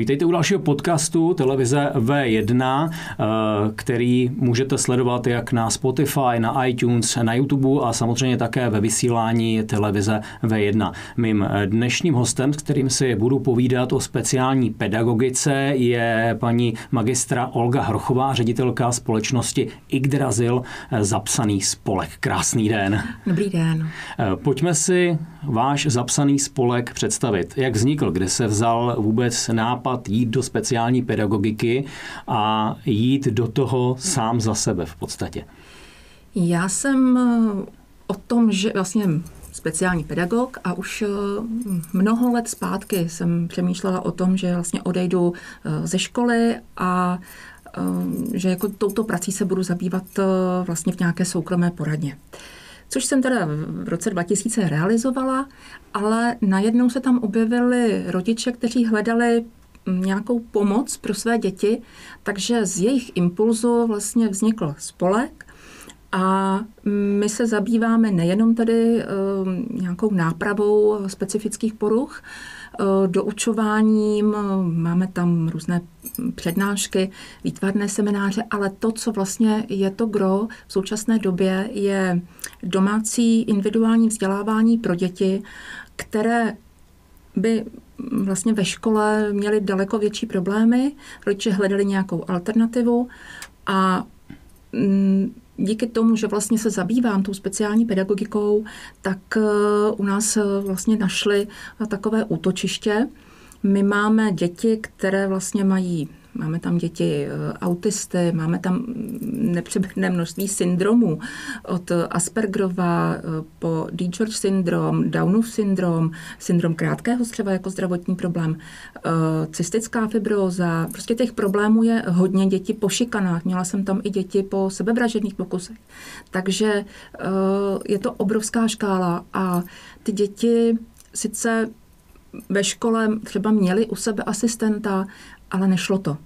Vítejte u dalšího podcastu televize V1, eh, který můžete sledovat jak na Spotify, na iTunes, na YouTube a samozřejmě také ve vysílání televize V1. Mým dnešním hostem, s kterým si budu povídat o speciální pedagogice, je paní magistra Olga Hrochová, ředitelka společnosti Yggdrasil, eh, zapsaný spolek. Krásný den. Dobrý den. Eh, pojďme si váš zapsaný spolek představit. Jak vznikl, kde se vzal vůbec nápad jít do speciální pedagogiky a jít do toho sám za sebe v podstatě? Já jsem eh, o tom, že vlastně speciální pedagog a už eh, mnoho let zpátky jsem přemýšlela o tom, že vlastně odejdu eh, ze školy a že jako touto prací se budu zabývat vlastně v nějaké soukromé poradně což jsem teda v roce 2000 realizovala, ale najednou se tam objevili rodiče, kteří hledali nějakou pomoc pro své děti, takže z jejich impulzu vlastně vznikl spolek a my se zabýváme nejenom tady nějakou nápravou specifických poruch, Eh, doučováním, máme tam různé přednášky, výtvarné semináře, ale to, co vlastně je to gro v současné době, je domácí individuální vzdělávání pro děti, které by vlastně ve škole měli daleko větší problémy, rodiče hledali nějakou alternativu a mm, díky tomu, že vlastně se zabývám tou speciální pedagogikou, tak eh, u nás eh, vlastně našli takové útočiště. My máme děti, které vlastně mají Máme tam děti eh, autisty, máme tam nepřeberné množství syndromů, od Aspergerova eh, po D. George syndrom, Downův syndrom, syndrom krátkého střeva jako zdravotní problém, eh, cystická fibróza. Prostě těch problémů je hodně děti po šikanách. Měla jsem tam i děti po sebevražedných pokusech. Takže je to obrovská škála a ty děti sice ve škole třeba měli u sebe asistenta, ale nešlo to.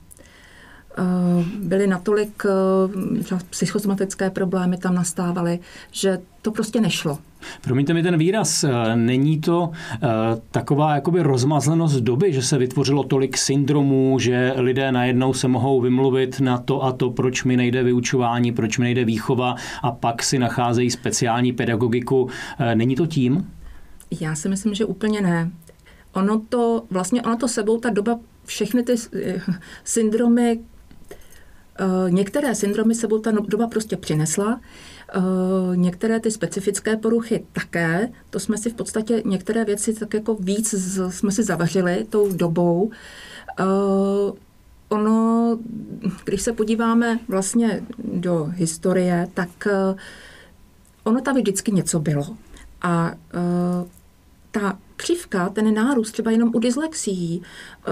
Eh, byly natolik eh, psychosomatické problémy tam nastávaly, že to prostě nešlo. Promiňte mi ten výraz, eh, není to taková jakoby rozmazlenost doby, že se vytvořilo tolik syndromů, že lidé najednou se mohou vymluvit na to a to, proč mi nejde vyučování, proč mi nejde výchova a pak si nacházejí speciální pedagogiku. Není to tím? Já si myslím, že úplně ne. Ono to, vlastně ono to sebou ta doba všechny ty eh, syndromy, eh, některé syndromy sebou ta doba prostě přinesla, eh, některé ty specifické poruchy také, to jsme si v podstatě některé věci tak jako víc jsme si zavařili tou dobou. Ono, když se podíváme vlastně do historie, tak ono tam vždycky něco bylo. A ta křivka, ten nárůst třeba jenom u dyslexií, eh,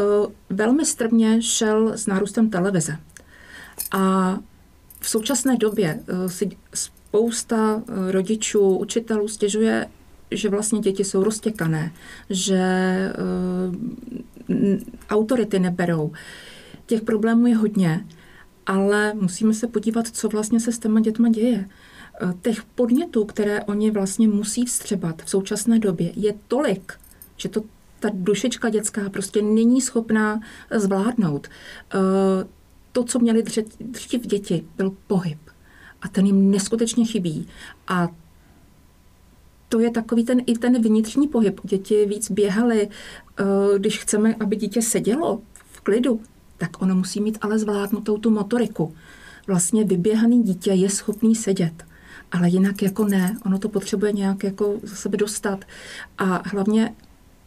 velmi strmě šel s nárůstem televize. A v současné době eh, si spousta eh, rodičů, učitelů stěžuje, že vlastně děti jsou roztěkané, že autority neberou. Těch problémů je hodně, ale musíme se podívat, co vlastně se s těma dětma děje. Eh, těch podnětů, které oni vlastně musí vstřebat v současné době, je tolik, že to ta dušička dětská prostě není schopná zvládnout. Eh, to, co měli dřív děti, byl pohyb. A ten jim neskutečně chybí. A to je takový ten i ten vnitřní pohyb. Děti víc běhaly. Eh, když chceme, aby dítě sedělo v klidu, tak ono musí mít ale zvládnutou tu motoriku. Vlastně vyběhaný dítě je schopný sedět ale jinak jako ne, ono to potřebuje nějak jako za sebe dostat. A hlavně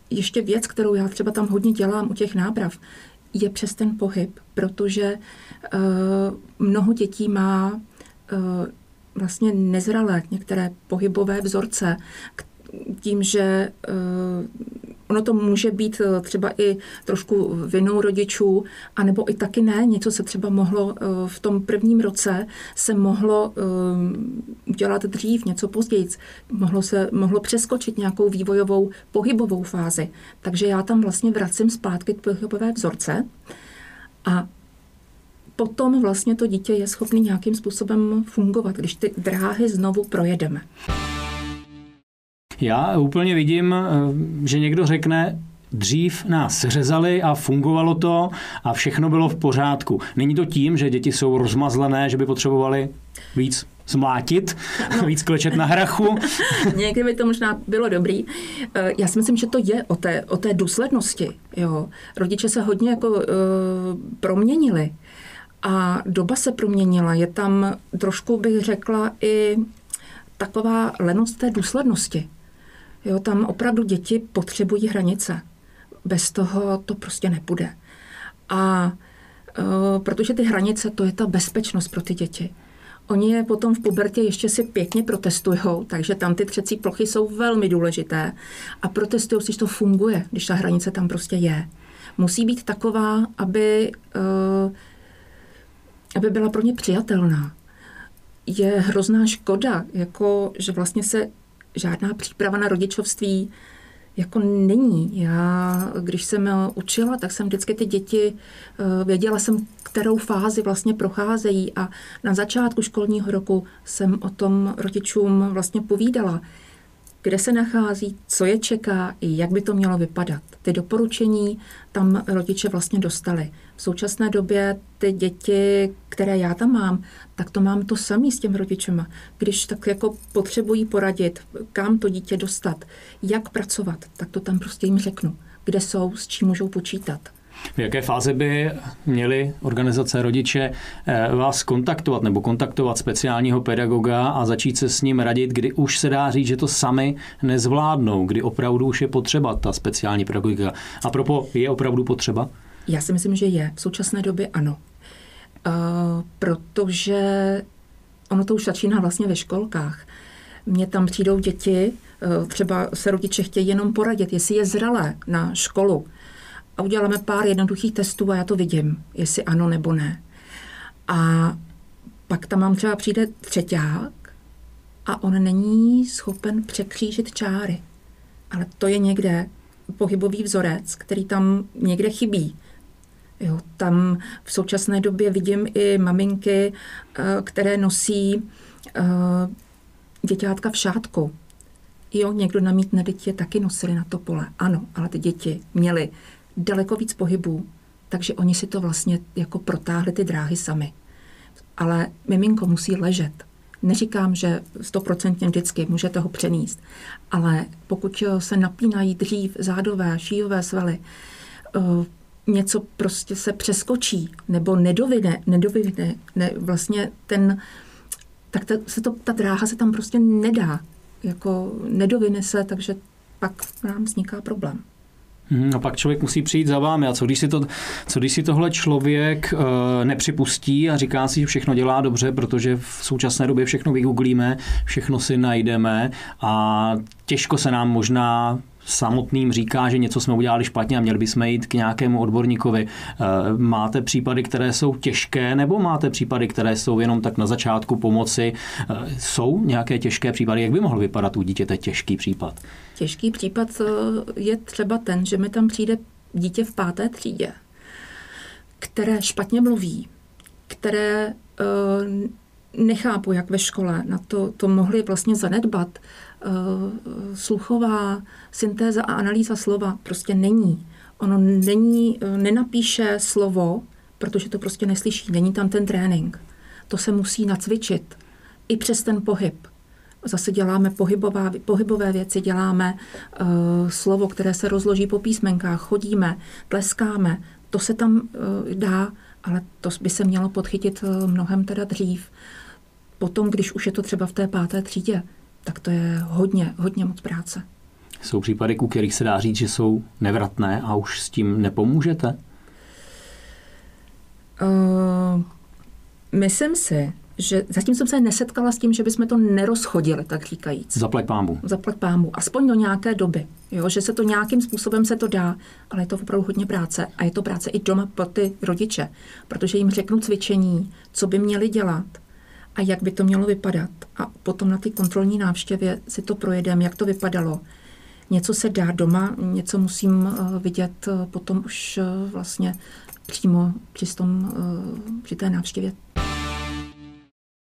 ještě věc, kterou já třeba tam hodně dělám u těch náprav, je přes ten pohyb, protože uh, mnoho dětí má uh, vlastně nezralé některé pohybové vzorce, tím, že uh, ono to může být eh, třeba i trošku vinou rodičů, anebo i taky ne. Něco se třeba mohlo eh, v tom prvním roce se mohlo eh, udělat dřív, něco později. Mohlo se mohlo přeskočit nějakou vývojovou pohybovou fázi. Takže já tam vlastně vracím zpátky k pohybové vzorce a potom vlastně to dítě je schopné nějakým způsobem fungovat, když ty dráhy znovu projedeme. Já úplně vidím, eh, že někdo řekne, dřív nás řezali a fungovalo to a všechno bylo v pořádku. Není to tím, že děti jsou rozmazlené, že by potřebovali víc zmlátit, no. víc klečet na hrachu. Někdy by to možná bylo dobrý. Eh, já si myslím, že to je o té, o té důslednosti. Jo. Rodiče se hodně jako uh, proměnili a doba se proměnila. Je tam trošku, bych řekla, i taková lenost té důslednosti. Jo, tam opravdu děti potřebují hranice. Bez toho to prostě nepůjde. A uh, protože ty hranice, to je ta bezpečnost pro ty děti. Oni je potom v pubertě ještě si pěkně protestují, takže tam ty třecí plochy jsou velmi důležité a protestují, když to funguje, když ta hranice tam prostě je. Musí být taková, aby, uh, aby byla pro ně přijatelná. Je hrozná škoda, jako, že vlastně se žádná příprava na rodičovství jako není. Já, když jsem učila, tak jsem vždycky ty děti, eh, věděla jsem, kterou fázi vlastně procházejí a na začátku školního roku jsem o tom rodičům vlastně povídala kde se nachází, co je čeká i jak by to mělo vypadat. Ty doporučení tam rodiče vlastně dostali. V současné době ty děti, které já tam mám, tak to mám to samý s těm rodičema. Když tak jako potřebují poradit, kam to dítě dostat, jak pracovat, tak to tam prostě jim řeknu, kde jsou, s čím můžou počítat. V jaké fázi by měly organizace rodiče eh, vás kontaktovat nebo kontaktovat speciálního pedagoga a začít se s ním radit, kdy už se dá říct, že to sami nezvládnou, kdy opravdu už je potřeba ta speciální pedagogika. A propo, je opravdu potřeba? Já si myslím, že je. V současné době ano. Uh, protože ono to už začíná vlastně ve školkách. Mně tam přijdou děti, uh, třeba se rodiče chtějí jenom poradit, jestli je zralé na školu a uděláme pár jednoduchých testů a já to vidím, jestli ano nebo ne. A pak tam mám třeba přijde třeťák a on není schopen překřížit čáry. Ale to je někde pohybový vzorec, který tam někde chybí. Jo, tam v současné době vidím i maminky, eh, které nosí eh, děťátka v šátku. Jo, někdo namítne, dítě taky nosili na to pole. Ano, ale ty děti měly daleko víc pohybů, takže oni si to vlastně jako protáhli ty dráhy sami. Ale miminko musí ležet. Neříkám, že stoprocentně vždycky můžete ho přenést, ale pokud se napínají dřív zádové, šíjové svaly, eh, něco prostě se přeskočí nebo nedovine, nedovine, ne, vlastně ten, tak ta, se to, ta dráha se tam prostě nedá, jako nedovine se, takže pak nám vzniká problém. Hmm, a pak člověk musí přijít za vámi. A co když si, to, co když si tohle člověk uh, nepřipustí a říká si, že všechno dělá dobře, protože v současné době všechno vygooglíme, všechno si najdeme a těžko se nám možná samotným říká, že něco jsme udělali špatně a měli bychom jít k nějakému odborníkovi. Eh, máte případy, které jsou těžké, nebo máte případy, které jsou jenom tak na začátku pomoci? Eh, jsou nějaké těžké případy? Jak by mohl vypadat u dítěte těžký případ? Těžký případ eh, je třeba ten, že mi tam přijde dítě v páté třídě, které špatně mluví, které nechápu, jak ve škole na to, to mohli vlastně zanedbat. Eh, sluchová syntéza a analýza slova prostě není. Ono není, eh, nenapíše slovo, protože to prostě neslyší. Není tam ten trénink. To se musí nacvičit. I přes ten pohyb. Zase děláme pohybová, pohybové věci, děláme uh, slovo, které se rozloží po písmenkách, chodíme, tleskáme. To se tam uh, dá, ale to by se mělo podchytit mnohem teda dřív. Potom, když už je to třeba v té páté třídě, tak to je hodně, hodně moc práce. Jsou případy, u kterých se dá říct, že jsou nevratné a už s tím nepomůžete? Uh, myslím si, že zatím jsem se nesetkala s tím, že bychom to nerozchodili, tak říkajíc. Zaplať pámu. Zaplať pámu. Aspoň do nějaké doby. Jo, že se to nějakým způsobem se to dá, ale je to opravdu hodně práce. A je to práce i doma pro ty rodiče, protože jim řeknu cvičení, co by měli dělat, a jak by to mělo vypadat. A potom na té kontrolní návštěvě si to projedeme, jak to vypadalo. Něco se dá doma, něco musím eh, vidět eh, potom už eh, vlastně přímo při, tom, při té návštěvě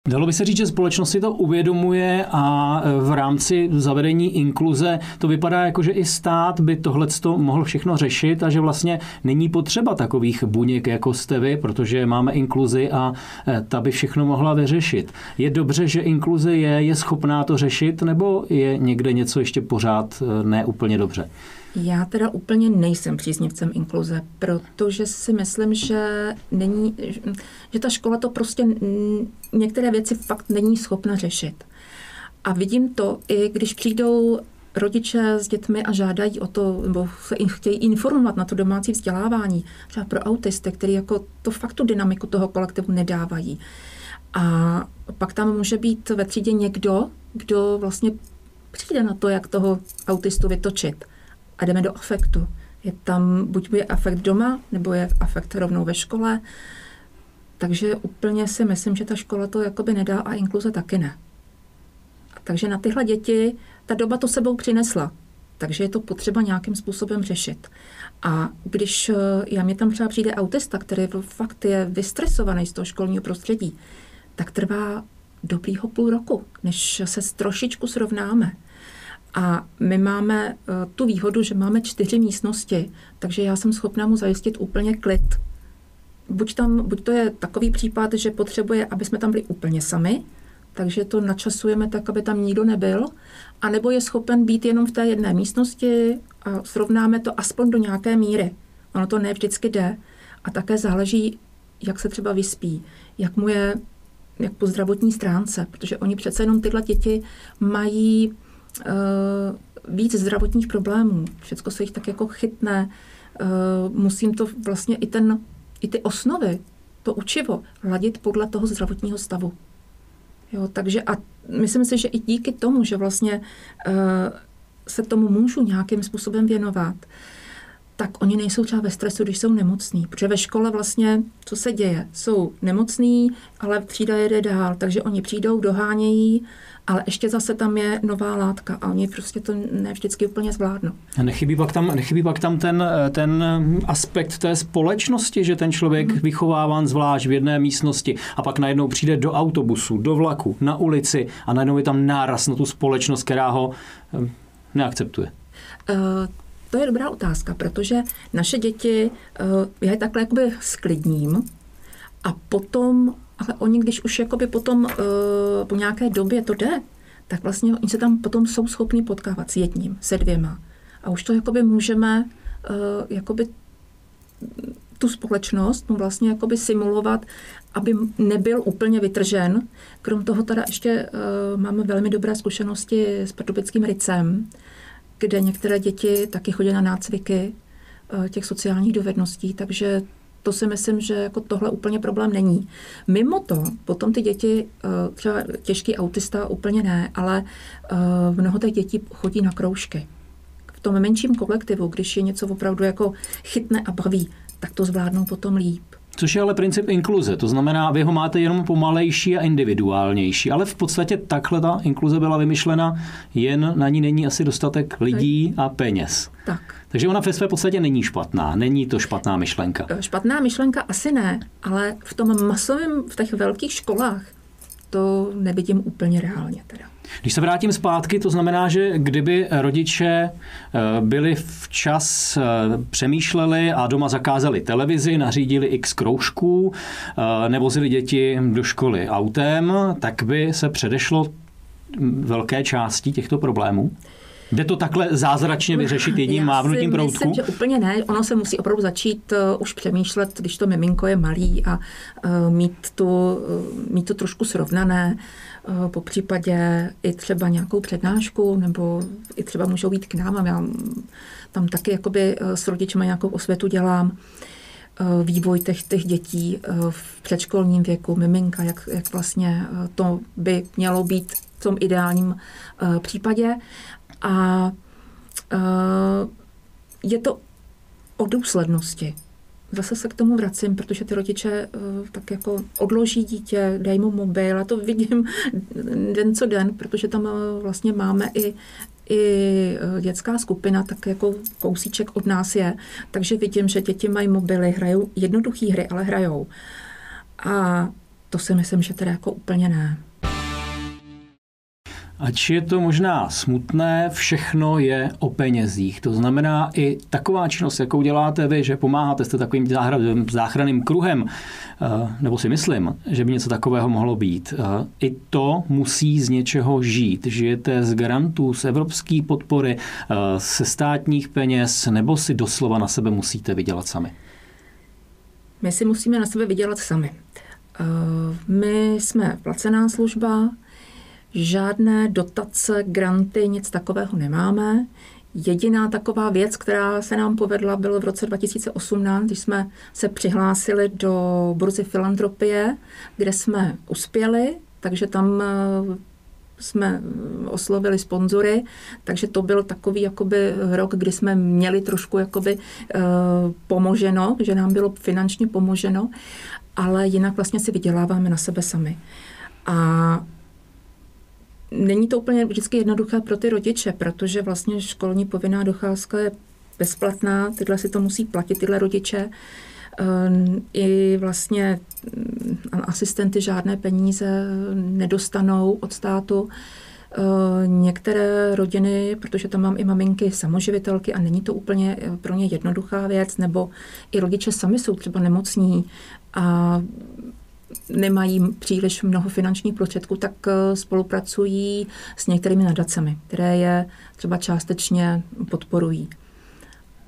Dalo by se říct, že společnost si to uvědomuje a e, v rámci zavedení inkluze to vypadá jako, že i stát by tohle mohl všechno řešit a že vlastně není potřeba takových buněk, jako jste vy, protože máme inkluzi a e, ta by všechno mohla vyřešit. Je dobře, že inkluze je, je schopná to řešit, nebo je někde něco ještě pořád e, neúplně dobře? Já teda úplně nejsem příznivcem inkluze, protože si myslím, že není, že ta škola to prostě některé věci fakt není schopna řešit. A vidím to i když přijdou rodiče s dětmi a žádají o to, nebo se chtějí informovat na to domácí vzdělávání, třeba pro autisty, který jako to fakt tu dynamiku toho kolektivu nedávají. A pak tam může být ve třídě někdo, kdo vlastně přijde na to, jak toho autistu vytočit a jdeme do afektu. Je tam, buď je afekt doma, nebo je afekt rovnou ve škole. Takže úplně si myslím, že ta škola to jakoby nedá a inkluze taky ne. Takže na tyhle děti ta doba to sebou přinesla. Takže je to potřeba nějakým způsobem řešit. A když eh, já mě tam třeba přijde autista, který fakt je vystresovaný z toho školního prostředí, tak trvá dobrýho půl roku, než se trošičku srovnáme. A my máme eh, tu výhodu, že máme čtyři místnosti, takže já jsem schopná mu zajistit úplně klid. Buď, tam, buď to je takový případ, že potřebuje, aby jsme tam byli úplně sami, takže to načasujeme tak, aby tam nikdo nebyl, anebo je schopen být jenom v té jedné místnosti a srovnáme to aspoň do nějaké míry. Ono to ne vždycky jde a také záleží, jak se třeba vyspí, jak mu je jak po zdravotní stránce, protože oni přece jenom tyhle děti mají víc zdravotních problémů. Všecko se jich tak jako chytne. Uh, musím to vlastně i, ten, i ty osnovy, to učivo, ladit podle toho zdravotního stavu. Jo, takže a myslím si, že i díky tomu, že vlastně uh, se tomu můžu nějakým způsobem věnovat, tak oni nejsou třeba ve stresu, když jsou nemocní. Protože ve škole vlastně, co se děje? Jsou nemocní, ale třída jede dál, takže oni přijdou, dohánějí, ale ještě zase tam je nová látka a oni prostě to ne vždycky úplně zvládnou. A nechybí pak tam, nechybí pak tam ten, ten aspekt té společnosti, že ten člověk mm. vychováván zvlášť v jedné místnosti a pak najednou přijde do autobusu, do vlaku, na ulici a najednou je tam náraz na tu společnost, která ho eh, neakceptuje. Uh, to je dobrá otázka, protože naše děti, uh, já je takhle jakoby sklidním a potom ale oni, když už jakoby potom uh, po nějaké době to jde, tak vlastně oni se tam potom jsou schopni potkávat s jedním, se dvěma. A už to jakoby můžeme uh, jakoby tu společnost mu vlastně jakoby simulovat, aby nebyl úplně vytržen. Krom toho teda ještě uh, máme velmi dobré zkušenosti s pardubickým ricem, kde některé děti taky chodí na nácviky uh, těch sociálních dovedností, takže to si myslím, že jako tohle úplně problém není. Mimo to, potom ty děti, eh, třeba těžký autista úplně ne, ale eh, mnoho těch dětí chodí na kroužky. V tom menším kolektivu, když je něco opravdu jako chytne a baví, tak to zvládnou potom líp. Což je ale princip inkluze, to znamená, vy ho máte jenom pomalejší a individuálnější, ale v podstatě takhle ta inkluze byla vymyšlena, jen na ní není asi dostatek lidí a peněz. Tak. Takže ona ve své podstatě není špatná, není to špatná myšlenka. Špatná myšlenka asi ne, ale v tom masovém, v těch velkých školách to nevidím úplně reálně teda. Když se vrátím zpátky, to znamená, že kdyby rodiče eh, byli včas eh, přemýšleli a doma zakázali televizi, nařídili x kroužků, nevozili děti do školy autem, tak by se předešlo velké části těchto problémů? Jde to takhle zázračně vyřešit jedním Já mávnutím proutku? Myslím, že úplně ne. Ono se musí opravdu začít uh, už přemýšlet, když to miminko je malý a uh, mít, tu, uh, mít to trošku srovnané. Uh, po případě i třeba nějakou přednášku, nebo i třeba můžou být k nám. A já tam taky jakoby s rodičima nějakou osvětu dělám vývoj těch, těch dětí v předškolním věku, miminka, jak, jak vlastně to by mělo být v tom ideálním případě. A uh, je to o důslednosti. Zase se k tomu vracím, protože ty rodiče uh, tak jako odloží dítě, dají mu mobil, a to vidím den co den, protože tam uh, vlastně máme i i dětská skupina, tak jako kousíček od nás je, takže vidím, že děti mají mobily, hrajou jednoduché hry, ale hrajou. A to si myslím, že teda jako úplně ne. Ač je to možná smutné, všechno je o penězích. To znamená i taková činnost, jakou děláte vy, že pomáháte, jste takovým záchranným kruhem, eh, nebo si myslím, že by něco takového mohlo být. Eh, I to musí z něčeho žít. Žijete z grantů, z evropské podpory, eh, se státních peněz, nebo si doslova na sebe musíte vydělat sami? My si musíme na sebe vydělat sami. My jsme placená služba, Žádné dotace, granty, nic takového nemáme. Jediná taková věc, která se nám povedla, bylo v roce 2018, když jsme se přihlásili do burzy filantropie, kde jsme uspěli, takže tam eh, jsme oslovili sponzory, takže to byl takový jakoby rok, kdy jsme měli trošku jakoby uh, pomoženo, že nám bylo finančně pomoženo, ale jinak vlastně si vyděláváme na sebe sami. A Není to úplně vždycky jednoduché pro ty rodiče, protože vlastně školní povinná docházka je bezplatná, tyhle si to musí platit, tyhle rodiče. Ehm, I vlastně mm, asistenty žádné peníze nedostanou od státu. Ehm, některé rodiny, protože tam mám i maminky samoživitelky a není to úplně eh, pro ně jednoduchá věc, nebo i rodiče sami jsou třeba nemocní a nemají příliš mnoho finančních prostředků, tak eh, spolupracují s některými nadacemi, které je třeba částečně podporují.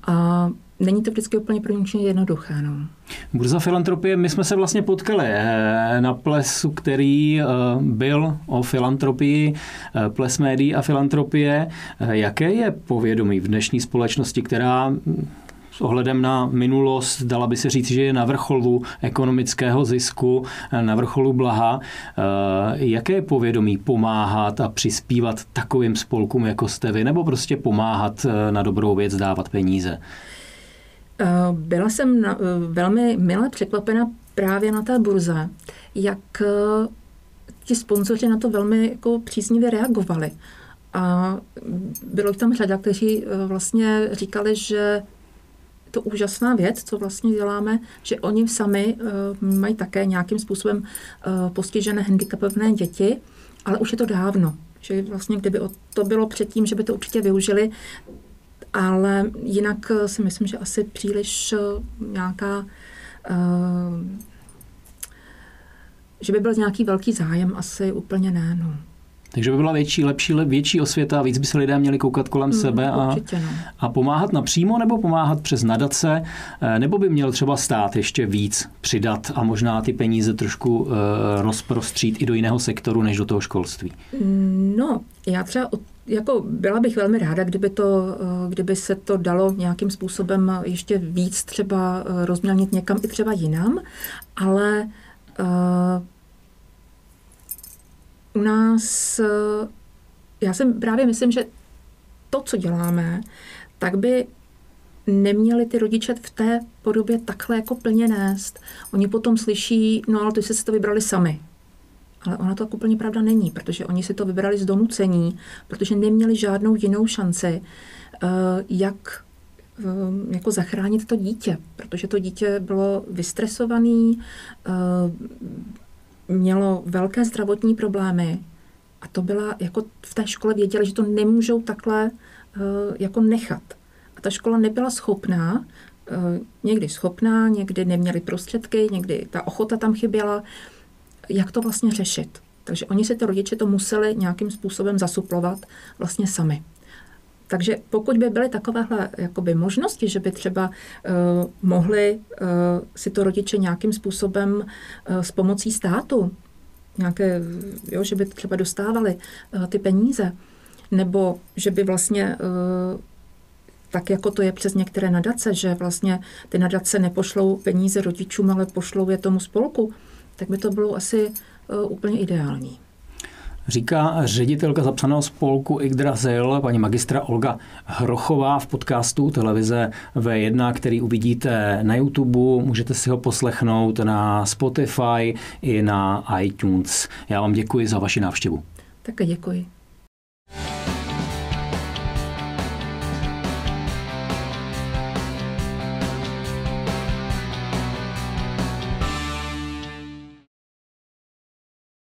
A není to vždycky úplně pro jednoduché. No. Burza filantropie, my jsme se vlastně potkali eh, na plesu, který eh, byl o filantropii, ples médií a filantropie. Jaké je povědomí v dnešní společnosti, která s ohledem na minulost, dala by se říct, že je na vrcholu ekonomického zisku, na vrcholu blaha. Eh, jaké povědomí pomáhat a přispívat takovým spolkům, jako jste vy, nebo prostě pomáhat eh, na dobrou věc, dávat peníze? Eh, byla jsem velmi milé překvapena právě na té burze, jak ti sponzoři na to velmi jako příznivě reagovali. A bylo tam řada, kteří vlastně říkali, že to úžasná věc, co vlastně děláme, že oni sami uh, mají také nějakým způsobem uh, postižené handicapované děti, ale už je to dávno. Že vlastně kdyby to bylo předtím, že by to určitě využili, ale jinak eh, si myslím, že asi příliš nějaká uh, že by byl nějaký velký zájem, asi úplně ne. No. Takže by byla větší, lepší, větší osvěta, víc by se lidé měli koukat kolem mm, sebe a, určitě, no. a pomáhat napřímo nebo pomáhat přes nadace, eh, nebo by měl třeba stát ještě víc přidat a možná ty peníze trošku uh, rozprostřít i do jiného sektoru než do toho školství? No, já třeba jako byla bych velmi ráda, kdyby, to, eh, kdyby se to dalo nějakým způsobem ještě víc třeba rozmělnit někam i třeba jinam, ale uh, u nás, eh, já jsem právě myslím, že to, co děláme, tak by neměli ty rodiče v té podobě takhle jako plně nést. Oni potom slyší, no ale ty jste si to vybrali sami. Ale ona to tak úplně pravda není, protože oni si to vybrali z donucení, protože neměli žádnou jinou šanci, eh, jak eh, jako zachránit to dítě, protože to dítě bylo vystresované, mělo velké zdravotní problémy a to byla, jako v té škole věděli, že to nemůžou takhle uh, jako nechat. A ta škola nebyla schopná, uh, někdy schopná, někdy neměli prostředky, někdy ta ochota tam chyběla, jak to vlastně řešit. Takže oni si ty rodiče to museli nějakým způsobem zasuplovat vlastně sami. Takže pokud by byly takovéhle jakoby možnosti, že by třeba uh, mohli uh, si to rodiče nějakým způsobem uh, s pomocí státu, nějaké, jo, že by třeba dostávali uh, ty peníze, nebo že by vlastně uh, tak jako to je přes některé nadace, že vlastně ty nadace nepošlou peníze rodičům, ale pošlou je tomu spolku, tak by to bylo asi uh, úplně ideální. Říká ředitelka zapsaného spolku Yggdrasil, paní magistra Olga Hrochová v podcastu televize V1, který uvidíte na YouTube. Můžete si ho poslechnout na Spotify i na iTunes. Já vám děkuji za vaši návštěvu. Také děkuji.